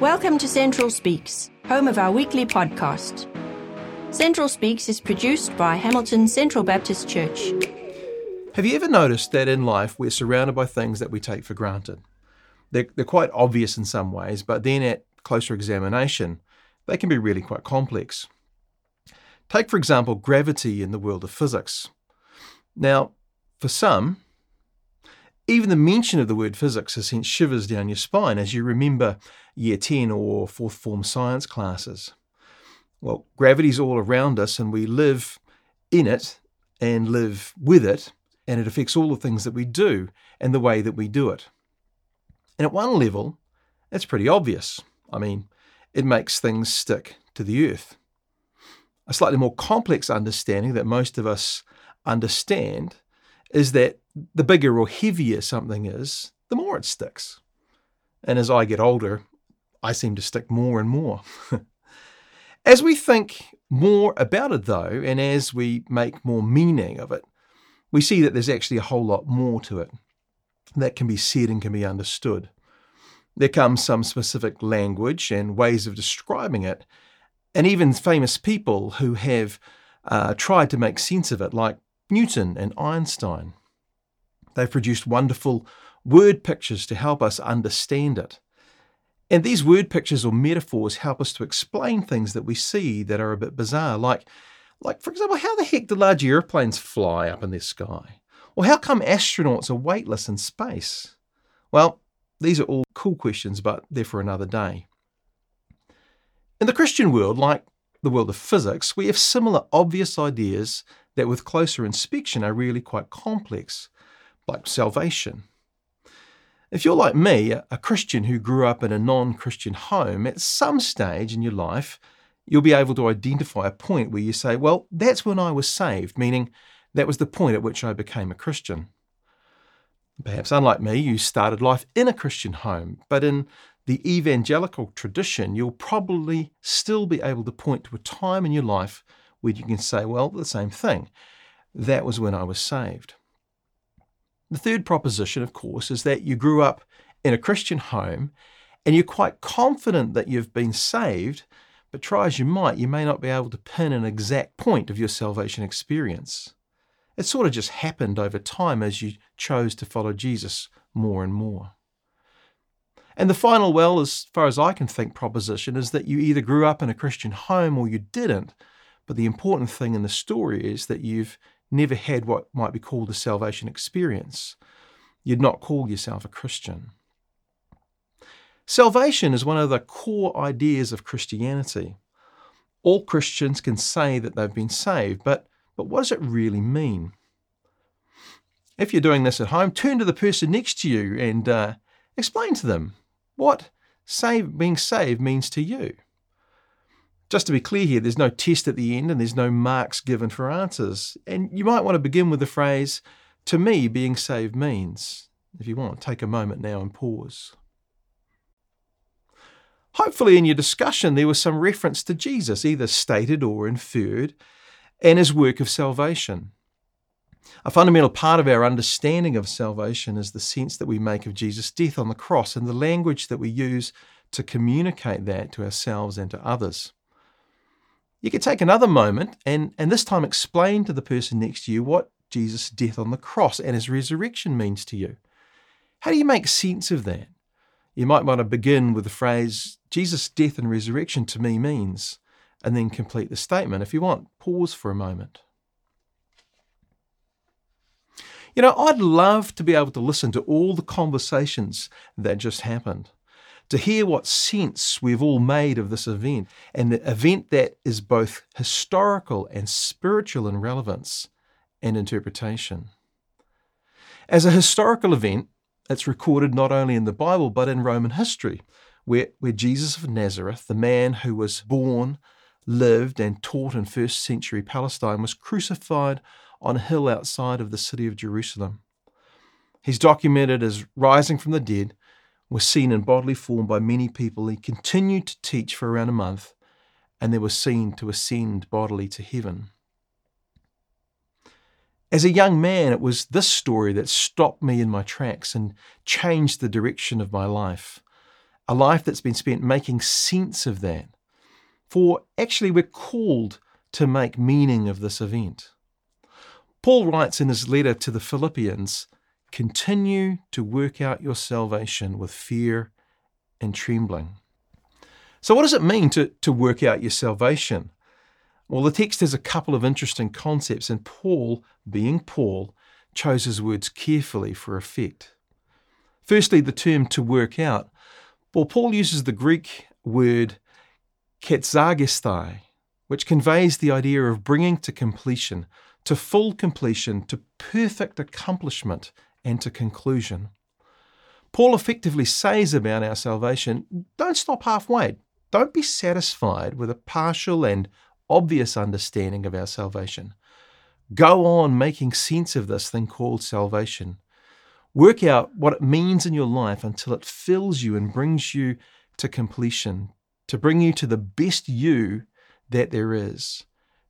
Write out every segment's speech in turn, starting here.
Welcome to Central Speaks, home of our weekly podcast. Central Speaks is produced by Hamilton Central Baptist Church. Have you ever noticed that in life we're surrounded by things that we take for granted? They're, they're quite obvious in some ways, but then at closer examination, they can be really quite complex. Take, for example, gravity in the world of physics. Now, for some, even the mention of the word physics has sent shivers down your spine as you remember year 10 or fourth form science classes. Well, gravity's all around us and we live in it and live with it, and it affects all the things that we do and the way that we do it. And at one level, it's pretty obvious. I mean, it makes things stick to the earth. A slightly more complex understanding that most of us understand is that the bigger or heavier something is, the more it sticks. And as I get older, I seem to stick more and more. as we think more about it, though, and as we make more meaning of it, we see that there's actually a whole lot more to it that can be said and can be understood. There comes some specific language and ways of describing it, and even famous people who have uh, tried to make sense of it, like Newton and Einstein. They've produced wonderful word pictures to help us understand it. And these word pictures or metaphors help us to explain things that we see that are a bit bizarre, like, like for example, how the heck do large airplanes fly up in the sky? Or how come astronauts are weightless in space? Well, these are all cool questions, but they're for another day. In the Christian world, like the world of physics, we have similar obvious ideas that with closer inspection are really quite complex, like salvation. If you're like me, a Christian who grew up in a non Christian home, at some stage in your life, you'll be able to identify a point where you say, Well, that's when I was saved, meaning that was the point at which I became a Christian. Perhaps, unlike me, you started life in a Christian home, but in the evangelical tradition, you'll probably still be able to point to a time in your life where you can say, well, the same thing. That was when I was saved. The third proposition, of course, is that you grew up in a Christian home and you're quite confident that you've been saved, but try as you might, you may not be able to pin an exact point of your salvation experience. It sort of just happened over time as you chose to follow Jesus more and more. And the final, well, as far as I can think, proposition is that you either grew up in a Christian home or you didn't. But the important thing in the story is that you've never had what might be called a salvation experience. You'd not call yourself a Christian. Salvation is one of the core ideas of Christianity. All Christians can say that they've been saved, but, but what does it really mean? If you're doing this at home, turn to the person next to you and uh, explain to them what save, being saved means to you. Just to be clear here, there's no test at the end and there's no marks given for answers. And you might want to begin with the phrase, to me, being saved means. If you want, take a moment now and pause. Hopefully, in your discussion, there was some reference to Jesus, either stated or inferred, and his work of salvation. A fundamental part of our understanding of salvation is the sense that we make of Jesus' death on the cross and the language that we use to communicate that to ourselves and to others. You could take another moment and, and this time explain to the person next to you what Jesus' death on the cross and his resurrection means to you. How do you make sense of that? You might want to begin with the phrase, Jesus' death and resurrection to me means, and then complete the statement. If you want, pause for a moment. You know, I'd love to be able to listen to all the conversations that just happened, to hear what sense we've all made of this event, and the event that is both historical and spiritual in relevance and interpretation. As a historical event, it's recorded not only in the Bible but in Roman history, where, where Jesus of Nazareth, the man who was born, lived, and taught in first century Palestine, was crucified on a hill outside of the city of Jerusalem. He's documented as rising from the dead, was seen in bodily form by many people. He continued to teach for around a month, and then was seen to ascend bodily to heaven. As a young man, it was this story that stopped me in my tracks and changed the direction of my life. a life that's been spent making sense of that. For actually, we're called to make meaning of this event. Paul writes in his letter to the Philippians continue to work out your salvation with fear and trembling. So, what does it mean to, to work out your salvation? Well, the text has a couple of interesting concepts, and Paul, being Paul, chose his words carefully for effect. Firstly, the term to work out. Well, Paul uses the Greek word katzagestai, which conveys the idea of bringing to completion, to full completion, to perfect accomplishment, and to conclusion. Paul effectively says about our salvation don't stop halfway. Don't be satisfied with a partial and obvious understanding of our salvation. Go on making sense of this thing called salvation. Work out what it means in your life until it fills you and brings you to completion, to bring you to the best you that there is,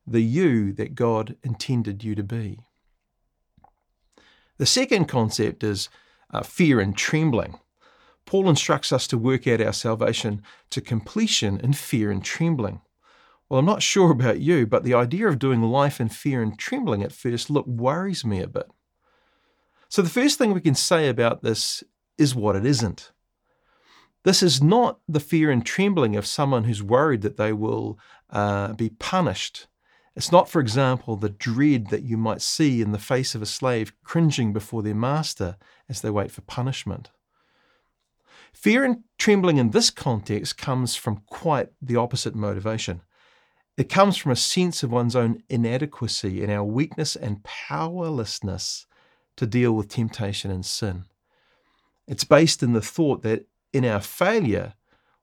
the you that God intended you to be. The second concept is uh, fear and trembling. Paul instructs us to work out our salvation to completion in fear and trembling. Well, I'm not sure about you, but the idea of doing life in fear and trembling at first look worries me a bit. So, the first thing we can say about this is what it isn't. This is not the fear and trembling of someone who's worried that they will uh, be punished. It's not, for example, the dread that you might see in the face of a slave cringing before their master as they wait for punishment. Fear and trembling in this context comes from quite the opposite motivation. It comes from a sense of one's own inadequacy and our weakness and powerlessness to deal with temptation and sin. It's based in the thought that in our failure,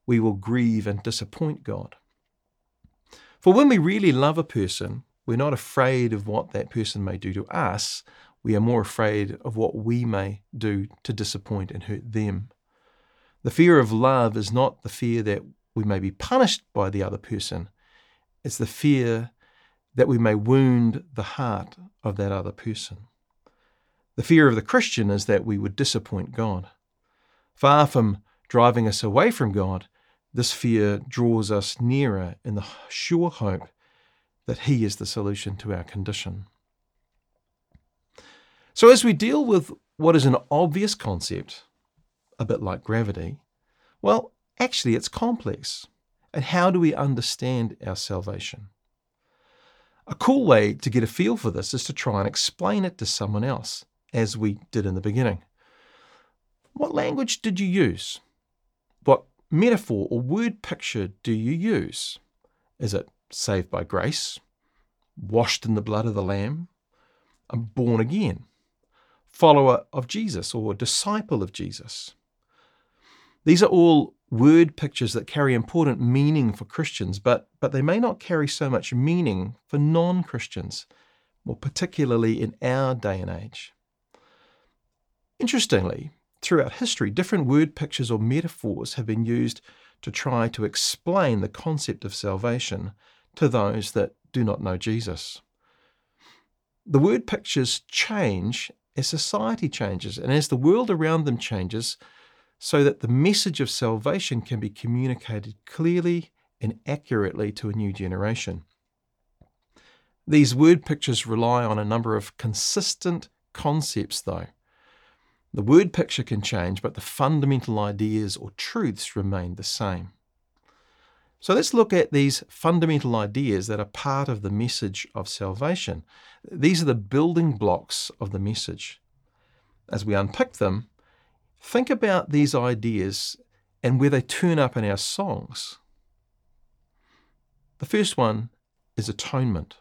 we will grieve and disappoint God. For when we really love a person, we're not afraid of what that person may do to us. We are more afraid of what we may do to disappoint and hurt them. The fear of love is not the fear that we may be punished by the other person, it's the fear that we may wound the heart of that other person. The fear of the Christian is that we would disappoint God. Far from driving us away from God, this fear draws us nearer in the sure hope that He is the solution to our condition. So, as we deal with what is an obvious concept, a bit like gravity, well, actually, it's complex. And how do we understand our salvation? A cool way to get a feel for this is to try and explain it to someone else, as we did in the beginning. What language did you use? Metaphor or word picture do you use? Is it saved by grace, washed in the blood of the Lamb, and born again, follower of Jesus or disciple of Jesus? These are all word pictures that carry important meaning for Christians, but, but they may not carry so much meaning for non Christians, more particularly in our day and age. Interestingly, throughout history, different word pictures or metaphors have been used to try to explain the concept of salvation to those that do not know Jesus. The word pictures change as society changes and as the world around them changes, so that the message of salvation can be communicated clearly and accurately to a new generation. These word pictures rely on a number of consistent concepts, though. The word picture can change, but the fundamental ideas or truths remain the same. So let's look at these fundamental ideas that are part of the message of salvation. These are the building blocks of the message. As we unpick them, Think about these ideas and where they turn up in our songs. The first one is atonement.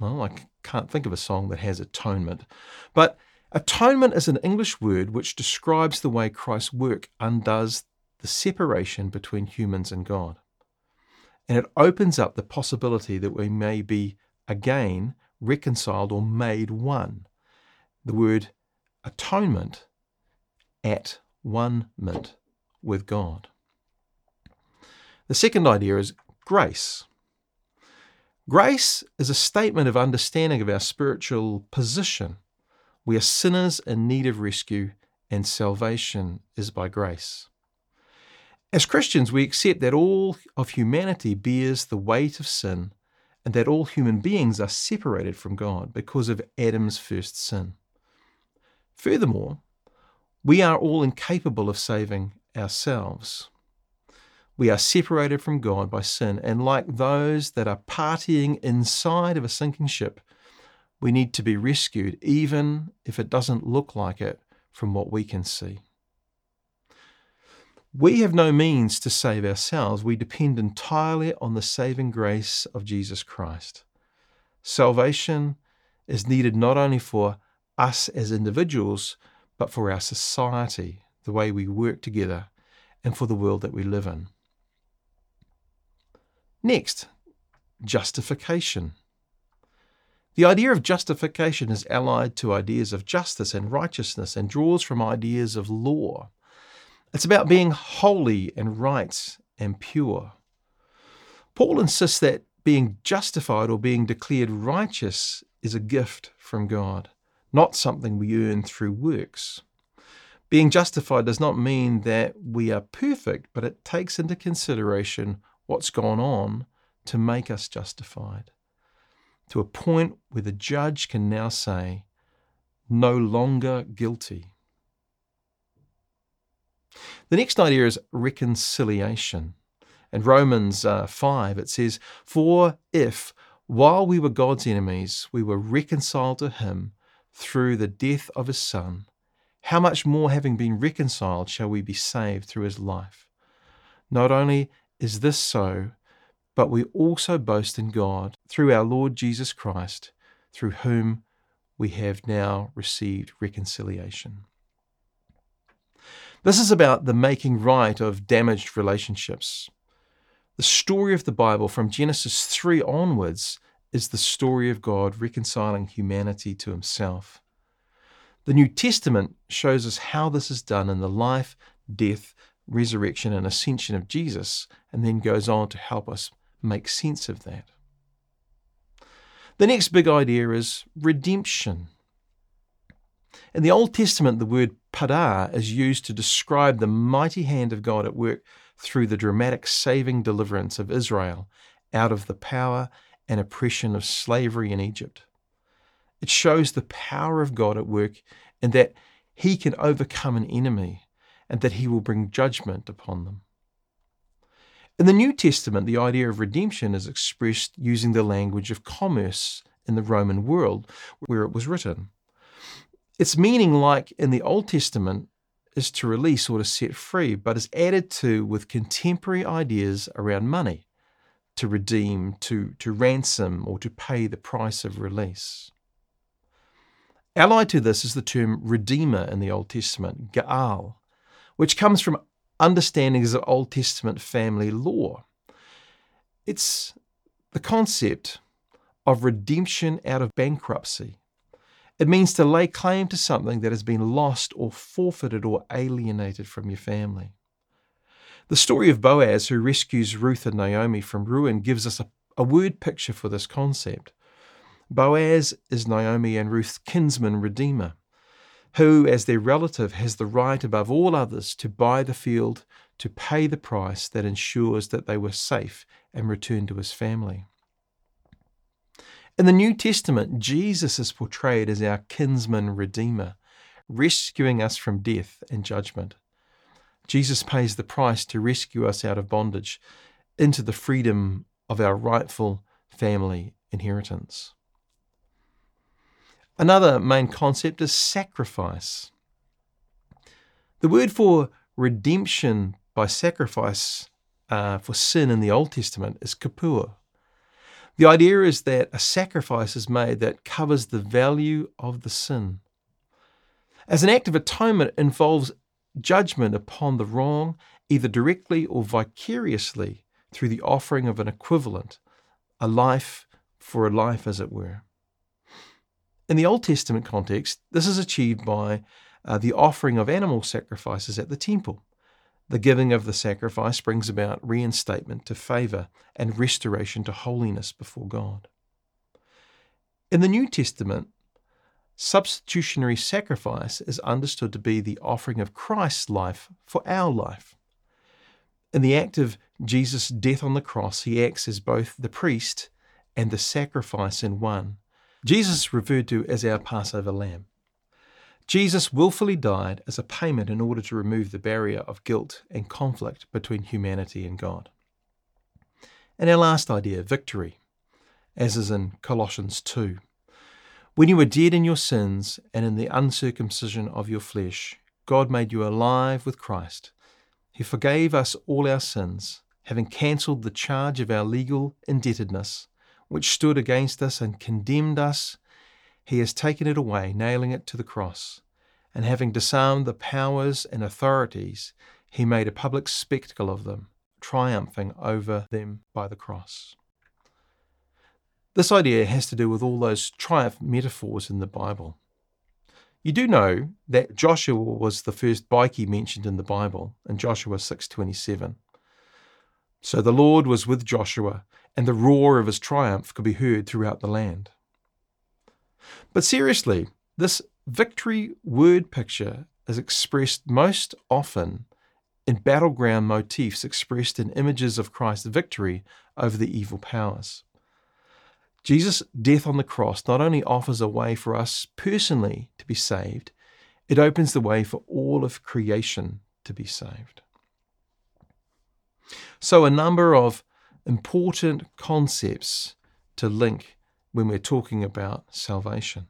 Well, I can't think of a song that has atonement, but atonement is an English word which describes the way Christ's work undoes the separation between humans and God. And it opens up the possibility that we may be again reconciled or made one. The word atonement at one mint with God. The second idea is grace. Grace is a statement of understanding of our spiritual position. We are sinners in need of rescue, and salvation is by grace. As Christians, we accept that all of humanity bears the weight of sin and that all human beings are separated from God because of Adam's first sin. Furthermore, we are all incapable of saving ourselves. We are separated from God by sin, and like those that are partying inside of a sinking ship, we need to be rescued, even if it doesn't look like it from what we can see. We have no means to save ourselves. We depend entirely on the saving grace of Jesus Christ. Salvation is needed not only for us as individuals, but for our society, the way we work together, and for the world that we live in. Next, justification. The idea of justification is allied to ideas of justice and righteousness and draws from ideas of law. It's about being holy and right and pure. Paul insists that being justified or being declared righteous is a gift from God, not something we earn through works. Being justified does not mean that we are perfect, but it takes into consideration what's gone on to make us justified, to a point where the judge can now say, no longer guilty. The next idea is reconciliation. In Romans uh, 5, it says, For if, while we were God's enemies, we were reconciled to him through the death of his Son, how much more, having been reconciled, shall we be saved through his life? Not only is this so, but we also boast in God through our Lord Jesus Christ, through whom we have now received reconciliation. This is about the making right of damaged relationships. The story of the Bible from Genesis 3 onwards is the story of God reconciling humanity to himself. The New Testament shows us how this is done in the life, death, resurrection, and ascension of Jesus, and then goes on to help us make sense of that. The next big idea is redemption. In the Old Testament, the word pada is used to describe the mighty hand of God at work through the dramatic saving deliverance of Israel out of the power and oppression of slavery in Egypt. It shows the power of God at work in that he can overcome an enemy and that he will bring judgment upon them. In the New Testament, the idea of redemption is expressed using the language of commerce in the Roman world where it was written. Its meaning, like in the Old Testament, is to release or to set free, but is added to with contemporary ideas around money, to redeem, to, to ransom, or to pay the price of release. Allied to this is the term redeemer in the Old Testament, Gaal, which comes from understandings of Old Testament family law. It's the concept of redemption out of bankruptcy it means to lay claim to something that has been lost or forfeited or alienated from your family. The story of Boaz, who rescues Ruth and Naomi from ruin, gives us a, a word picture for this concept. Boaz is Naomi and Ruth's kinsman redeemer, who, as their relative, has the right above all others to buy the field, to pay the price that ensures that they were safe and returned to his family. In the New Testament, Jesus is portrayed as our kinsman redeemer, rescuing us from death and judgment. Jesus pays the price to rescue us out of bondage into the freedom of our rightful family inheritance. Another main concept is sacrifice. The word for redemption by sacrifice uh, for sin in the Old Testament is kippur. The idea is that a sacrifice is made that covers the value of the sin. As an act of atonement involves judgment upon the wrong, either directly or vicariously through the offering of an equivalent, a life for a life, as it were. In the Old Testament context, this is achieved by uh, the offering of animal sacrifices at the temple. The giving of the sacrifice brings about reinstatement to favour and restoration to holiness before God. In the New Testament, substitutionary sacrifice is understood to be the offering of Christ's life for our life. In the act of Jesus' death on the cross, he acts as both the priest and the sacrifice in one. Jesus is referred to as our Passover lamb. Jesus willfully died as a payment in order to remove the barrier of guilt and conflict between humanity and God. And our last idea, victory, as is in Colossians 2. When you were dead in your sins and in the uncircumcision of your flesh, God made you alive with Christ. He forgave us all our sins, having cancelled the charge of our legal indebtedness, which stood against us and condemned us. He has taken it away, nailing it to the cross. And having disarmed the powers and authorities, he made a public spectacle of them, triumphing over them by the cross. This idea has to do with all those triumph metaphors in the Bible. You do know that Joshua was the first bikie mentioned in the Bible in Joshua 6:27. So the Lord was with Joshua, and the roar of his triumph could be heard throughout the land. But seriously, this victory word picture is expressed most often in battleground motifs expressed in images of Christ's victory over the evil powers. Jesus' death on the cross not only offers a way for us personally to be saved, it opens the way for all of creation to be saved. So, a number of important concepts to link when we're talking about salvation.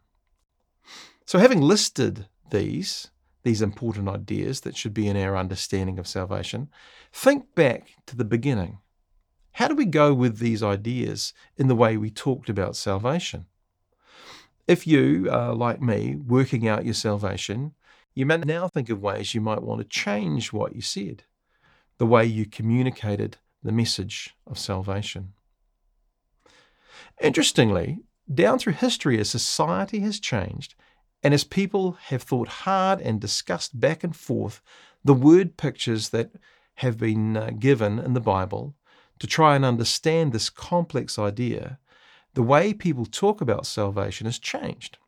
So, having listed these, these important ideas that should be in our understanding of salvation, think back to the beginning how do we go with these ideas in the way we talked about salvation? If you are like me, working out your salvation, you may now think of ways you might want to change what you said, the way you communicated the message of salvation. Interestingly, down through history, as society has changed, and as people have thought hard and discussed back and forth the word pictures that have been uh, given in the Bible, to try and understand this complex idea, the way people talk about salvation has changed.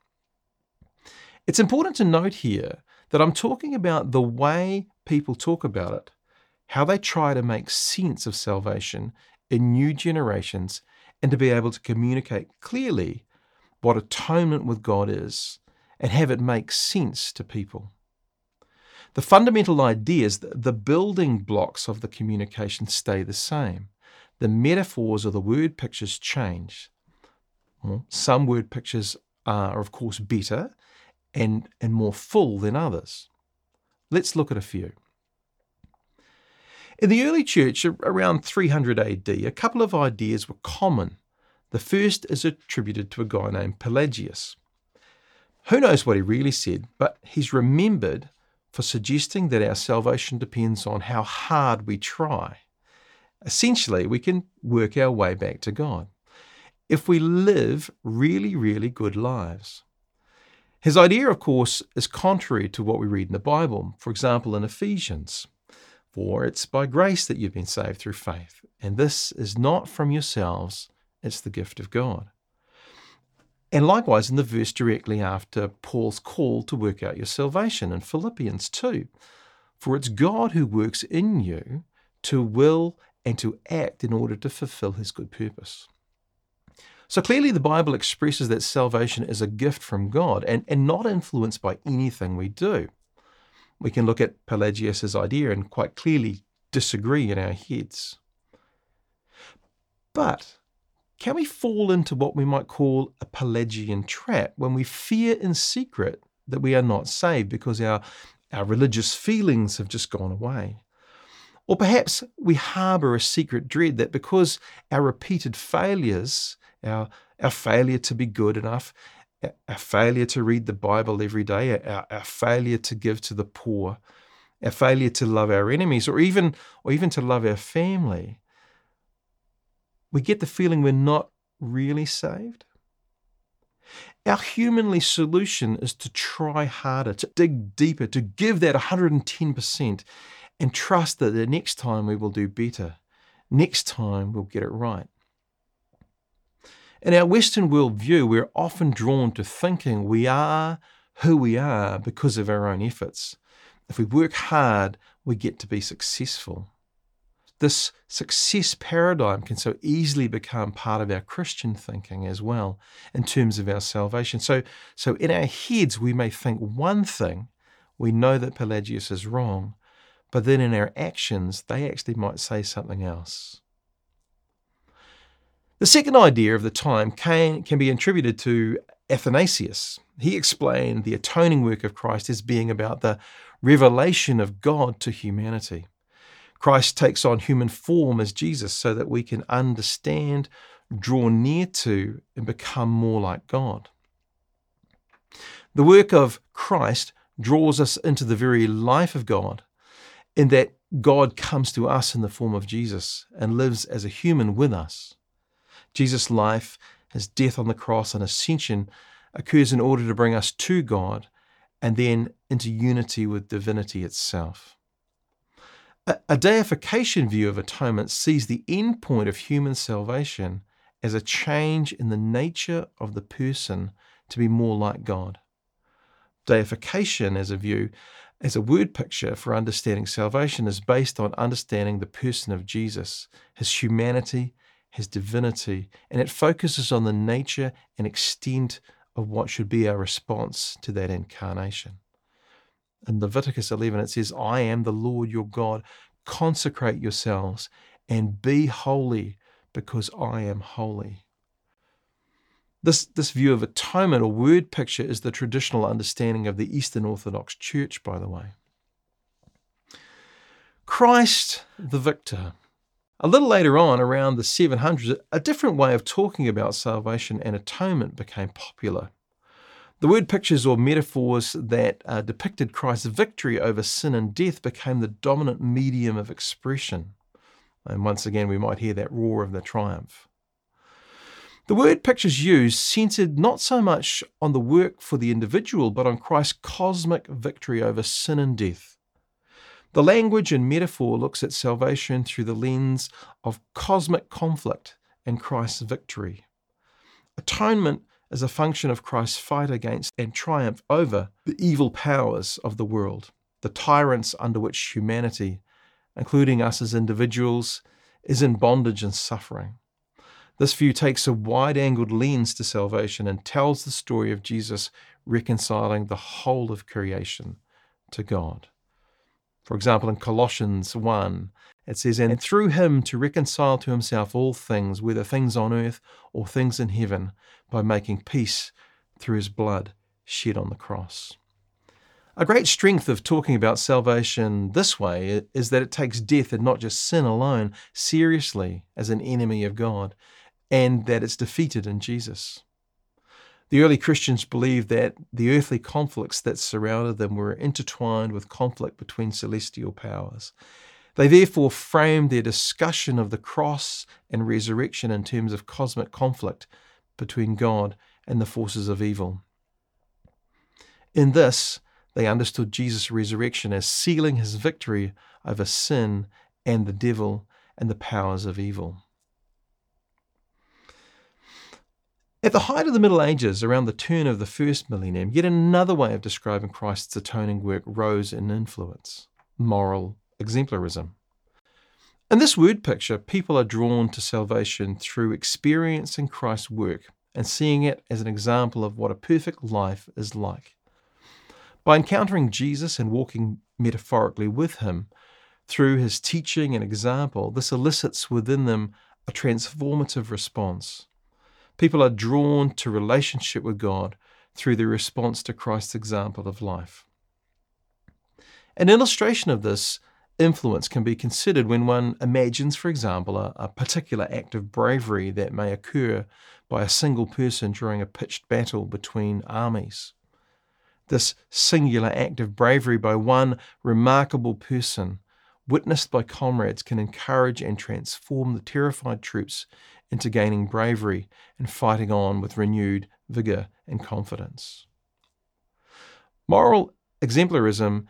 It's important to note here that I'm talking about the way people talk about it, how they try to make sense of salvation in new generations, and to be able to communicate clearly what atonement with God is and have it make sense to people. The fundamental ideas, the building blocks of the communication stay the same the metaphors or the word pictures change. Some word pictures are, of course, better and, and more full than others. Let's look at a few. In the early church, around 300 AD, a couple of ideas were common. The first is attributed to a guy named Pelagius. Who knows what he really said, but he's remembered for suggesting that our salvation depends on how hard we try. Essentially, we can work our way back to God if we live really, really good lives. His idea, of course, is contrary to what we read in the Bible. For example, in Ephesians, for it's by grace that you've been saved through faith, and this is not from yourselves, it's the gift of God. And likewise, in the verse directly after Paul's call to work out your salvation in Philippians 2, for it's God who works in you to will and to act in order to fulfill his good purpose. So clearly, the Bible expresses that salvation is a gift from God and, and not influenced by anything we do. We can look at Pelagius' idea and quite clearly disagree in our heads. But can we fall into what we might call a Pelagian trap when we fear in secret that we are not saved because our, our religious feelings have just gone away? Or perhaps we harbour a secret dread that because our repeated failures, our, our failure to be good enough, our failure to read the Bible every day, our, our failure to give to the poor, our failure to love our enemies, or even, or even to love our family, we get the feeling we're not really saved. Our humanly solution is to try harder, to dig deeper, to give that 110%, and trust that the next time we will do better. Next time we'll get it right. In our Western worldview, we're often drawn to thinking we are who we are because of our own efforts. If we work hard, we get to be successful. this success paradigm can so easily become part of our Christian thinking as well in terms of our salvation. So, so in our heads, we may think one thing, we know that Pelagius is wrong, but then in our actions, they actually might say something else. The second idea of the time can, can be attributed to Athanasius. He explained the atoning work of Christ as being about the revelation of God to humanity. Christ takes on human form as Jesus so that we can understand, draw near to, and become more like God. The work of Christ draws us into the very life of God, in that God comes to us in the form of Jesus and lives as a human with us. Jesus' life, his death on the cross, and ascension occurs in order to bring us to God and then into unity with divinity itself. A, deification view of atonement sees the end point of human salvation as a change in the nature of the person to be more like God. Deification as a view, as a word picture for understanding salvation, is based on understanding the person of Jesus, his humanity, his divinity, and it focuses on the nature and extent of what should be our response to that incarnation in Leviticus 11, it says, I am the Lord your God. Consecrate yourselves and be holy because I am holy. This, this view of atonement or word picture is the traditional understanding of the Eastern Orthodox Church, by the way. Christ the victor. A little later on, around the 700s, a different way of talking about salvation and atonement became popular. The word pictures or metaphors that uh, depicted Christ's victory over sin and death became the dominant medium of expression. And once again, we might hear that roar of the triumph. The word pictures used centered not so much on the work for the individual, but on Christ's cosmic victory over sin and death. The language and metaphor looks at salvation through the lens of cosmic conflict and Christ's victory. Atonement as a function of Christ's fight against and triumph over the evil powers of the world, the tyrants under which humanity, including us as individuals, is in bondage and suffering. This view takes a wide angled lens to salvation and tells the story of Jesus reconciling the whole of creation to God. For example, in Colossians 1, it says, And through him to reconcile to himself all things, whether things on earth or things in heaven, by making peace through his blood shed on the cross. A great strength of talking about salvation this way is that it takes death and not just sin alone seriously as an enemy of God, and that it's defeated in Jesus. The early Christians believed that the earthly conflicts that surrounded them were intertwined with conflict between celestial powers. They therefore framed their discussion of the cross and resurrection in terms of cosmic conflict between God and the forces of evil. In this, they understood Jesus' resurrection as sealing his victory over sin and the devil and the powers of evil. At the height of the Middle Ages, around the turn of the first millennium, yet another way of describing Christ's atoning work rose in influence moral exemplarism. In this word picture, people are drawn to salvation through experiencing Christ's work and seeing it as an example of what a perfect life is like. By encountering Jesus and walking metaphorically with him, through his teaching and example, this elicits within them a transformative response. People are drawn to relationship with God through their response to Christ's example of life. An illustration of this influence can be considered when one imagines, for example, a, a, particular act of bravery that may occur by a single person during a pitched battle between armies. This singular act of bravery by one remarkable person, witnessed by comrades, can encourage and transform the terrified troops into gaining bravery and fighting on with renewed vigour and confidence. Moral exemplarism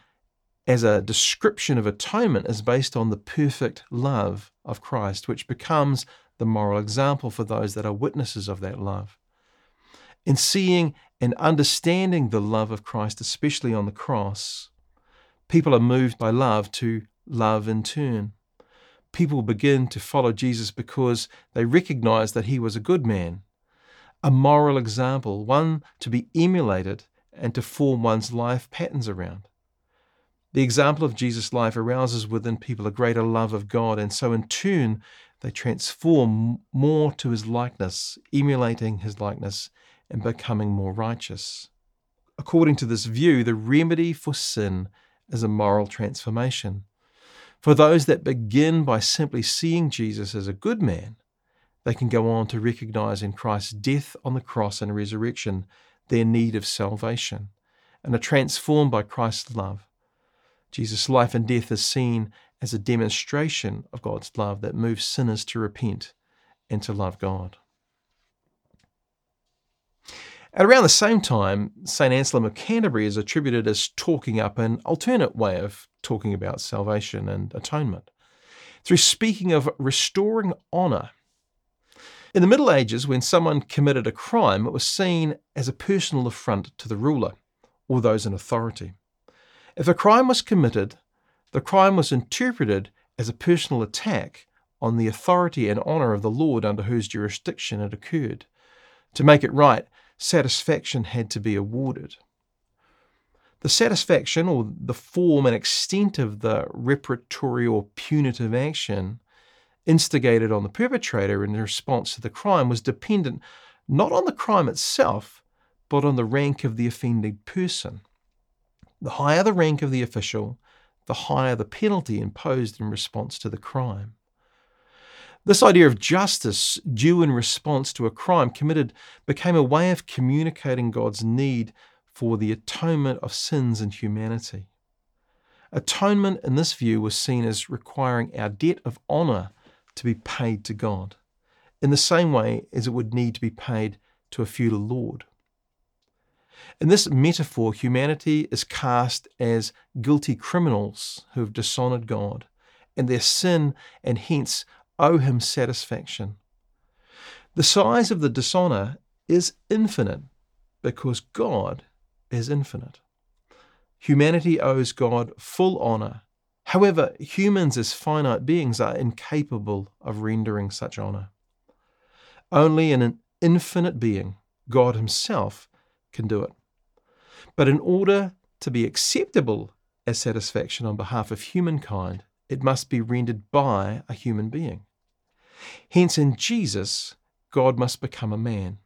as a description of atonement is based on the perfect love of Christ, which becomes the moral example for those that are witnesses of that love. In seeing and understanding the love of Christ, especially on the cross, people are moved by love to love in turn. People begin to follow Jesus because they recognize that he was a good man, a moral example, one to be emulated and to form one's life patterns around. The example of Jesus' life arouses within people a greater love of God, and so in turn, they transform more to his likeness, emulating his likeness and becoming more righteous. According to this view, the remedy for sin is a moral transformation. For those that begin by simply seeing Jesus as a good man, they can go on to recognize in Christ's death on the cross and resurrection their need of salvation and are transformed by Christ's love. Jesus' life and death is seen as a demonstration of God's love that moves sinners to repent and to love God. At around the same time, St. Anselm of Canterbury is attributed as talking up an alternate way of talking about salvation and atonement through speaking of restoring honour. In the Middle Ages, when someone committed a crime, it was seen as a personal affront to the ruler or those in authority. If a crime was committed, the crime was interpreted as a personal attack on the authority and honour of the Lord under whose jurisdiction it occurred. To make it right, satisfaction had to be awarded. The satisfaction, or the form and extent of the reparatory or punitive action instigated on the perpetrator in response to the crime, was dependent not on the crime itself, but on the rank of the offending person. The higher the rank of the official, the higher the penalty imposed in response to the crime. This idea of justice due in response to a crime committed became a way of communicating God's need for the atonement of sins in humanity. Atonement, in this view, was seen as requiring our debt of honour to be paid to God, in the same way as it would need to be paid to a feudal lord. In this metaphor, humanity is cast as guilty criminals who have dishonoured God, and their sin and hence owe him satisfaction. The size of the dishonour is infinite because God is infinite. Humanity owes God full honour. However, humans as finite beings are incapable of rendering such honour. Only in an infinite being, God Himself, can do it. But in order to be acceptable as satisfaction on behalf of humankind, it must be rendered by a human being. Hence, in Jesus, God must become a man.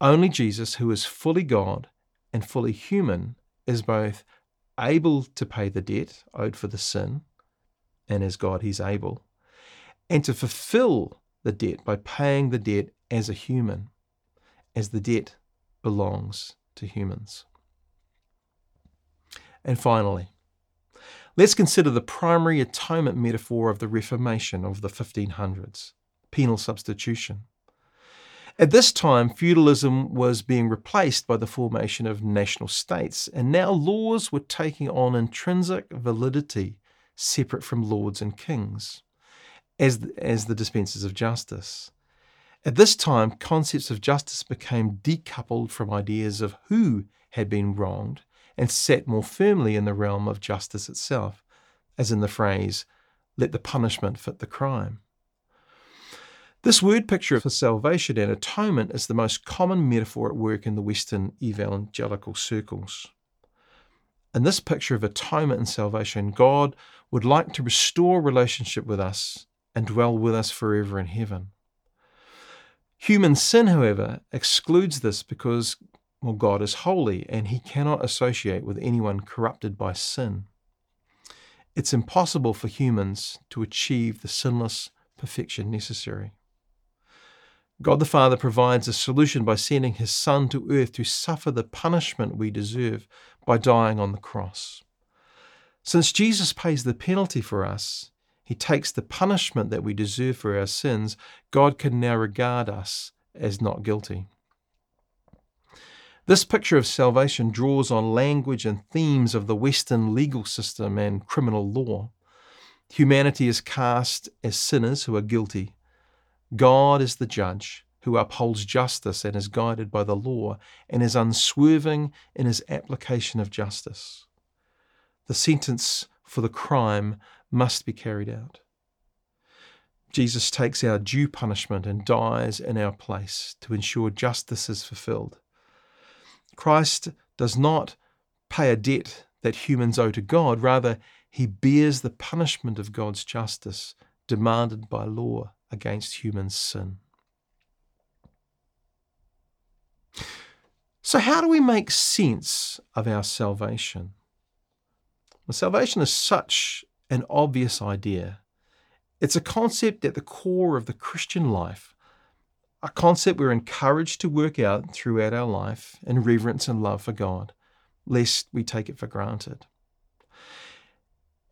Only Jesus, who is fully God and fully human, is both able to pay the debt owed for the sin, and as God, he's able, and to fulfill the debt by paying the debt as a human, as the debt belongs to humans. And finally, let's consider the primary atonement metaphor of the Reformation of the 1500s penal substitution. At this time, feudalism was being replaced by the formation of national states, and now laws were taking on intrinsic validity separate from lords and kings as, as the dispensers of justice. At this time, concepts of justice became decoupled from ideas of who had been wronged and set more firmly in the realm of justice itself, as in the phrase, let the punishment fit the crime. This word picture for salvation and atonement is the most common metaphor at work in the Western evangelical circles. In this picture of atonement and salvation, God would like to restore relationship with us and dwell with us forever in heaven. Human sin, however, excludes this because well, God is holy and he cannot associate with anyone corrupted by sin. It's impossible for humans to achieve the sinless perfection necessary. God the Father provides a solution by sending his Son to earth to suffer the punishment we deserve by dying on the cross. Since Jesus pays the penalty for us, he takes the punishment that we deserve for our sins, God can now regard us as not guilty. This picture of salvation draws on language and themes of the Western legal system and criminal law. Humanity is cast as sinners who are guilty. God is the judge who upholds justice and is guided by the law and is unswerving in his application of justice. The sentence for the crime must be carried out. Jesus takes our due punishment and dies in our place to ensure justice is fulfilled. Christ does not pay a debt that humans owe to God, rather, he bears the punishment of God's justice demanded by law against human sin. So, how do we make sense of our salvation? Well, salvation is such an obvious idea. It's a concept at the core of the Christian life, a concept we're encouraged to work out throughout our life in reverence and love for God, lest we take it for granted.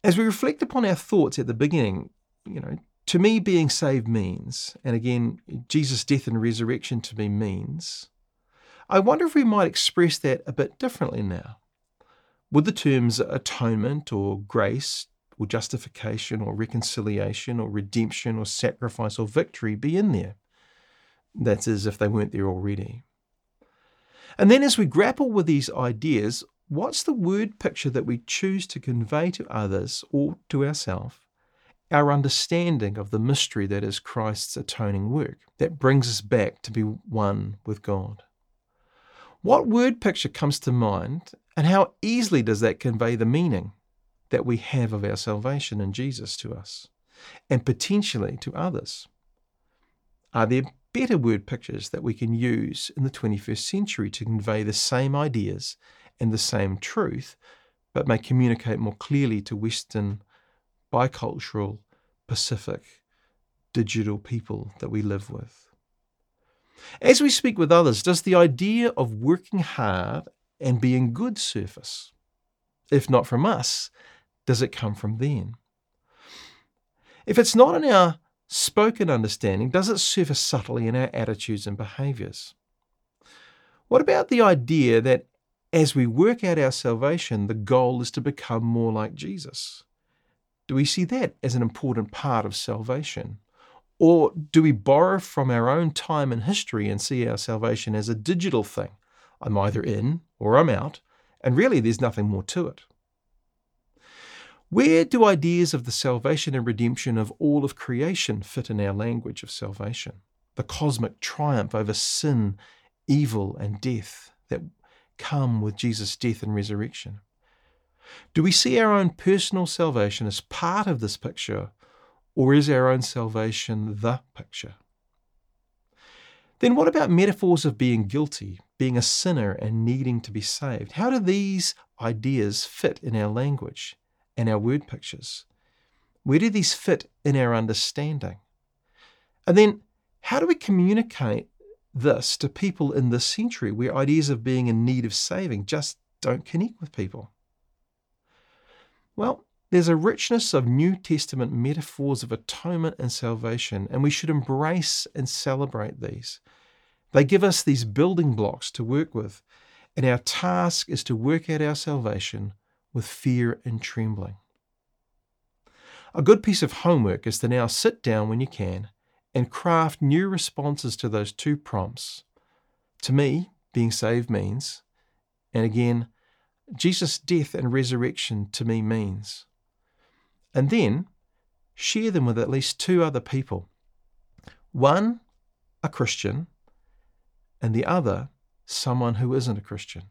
As we reflect upon our thoughts at the beginning, you know, to me, being saved means, and again, Jesus' death and resurrection to me means, I wonder if we might express that a bit differently now. Would the terms atonement or grace or justification or reconciliation or redemption or sacrifice or victory be in there? That's as if they weren't there already. And then as we grapple with these ideas, what's the word picture that we choose to convey to others or to ourselves our understanding of the mystery that is Christ's atoning work that brings us back to be one with God. What word picture comes to mind, and how easily does that convey the meaning that we have of our salvation in Jesus to us, and potentially to others? Are there better word pictures that we can use in the 21st century to convey the same ideas and the same truth, but may communicate more clearly to Western bicultural, Pacific, digital people that we live with. As we speak with others, does the idea of working hard and being good surface? If not from us, does it come from them? If it's not in our spoken understanding, does it surface subtly in our attitudes and behaviours? What about the idea that as we work out our salvation, the goal is to become more like Jesus? Do we see that as an important part of salvation? Or do we borrow from our own time and history and see our salvation as a digital thing? I'm either in or I'm out, and really there's nothing more to it. Where do ideas of the salvation and redemption of all of creation fit in our language of salvation? The cosmic triumph over sin, evil, and death that come with Jesus' death and resurrection. Do we see our own personal salvation as part of this picture, or is our own salvation the picture? Then, what about metaphors of being guilty, being a sinner, and needing to be saved? How do these ideas fit in our language and our word pictures? Where do these fit in our understanding? And then, how do we communicate this to people in this century where ideas of being in need of saving just don't connect with people? Well, there's a richness of New Testament metaphors of atonement and salvation, and we should embrace and celebrate these. They give us these building blocks to work with, and our task is to work out our salvation with fear and trembling. A good piece of homework is to now sit down when you can and craft new responses to those two prompts. To me, being saved means, and again, Jesus' death and resurrection to me means. And then share them with at least two other people one, a Christian, and the other, someone who isn't a Christian.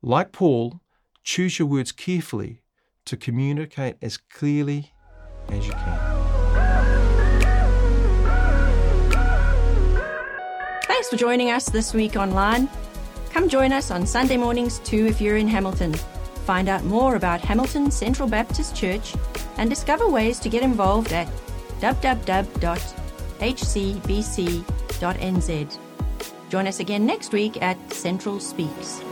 Like Paul, choose your words carefully to communicate as clearly as you can. Thanks for joining us this week online. Come join us on Sunday mornings too if you're in Hamilton. Find out more about Hamilton Central Baptist Church and discover ways to get involved at www.hcbc.nz. Join us again next week at Central Speaks.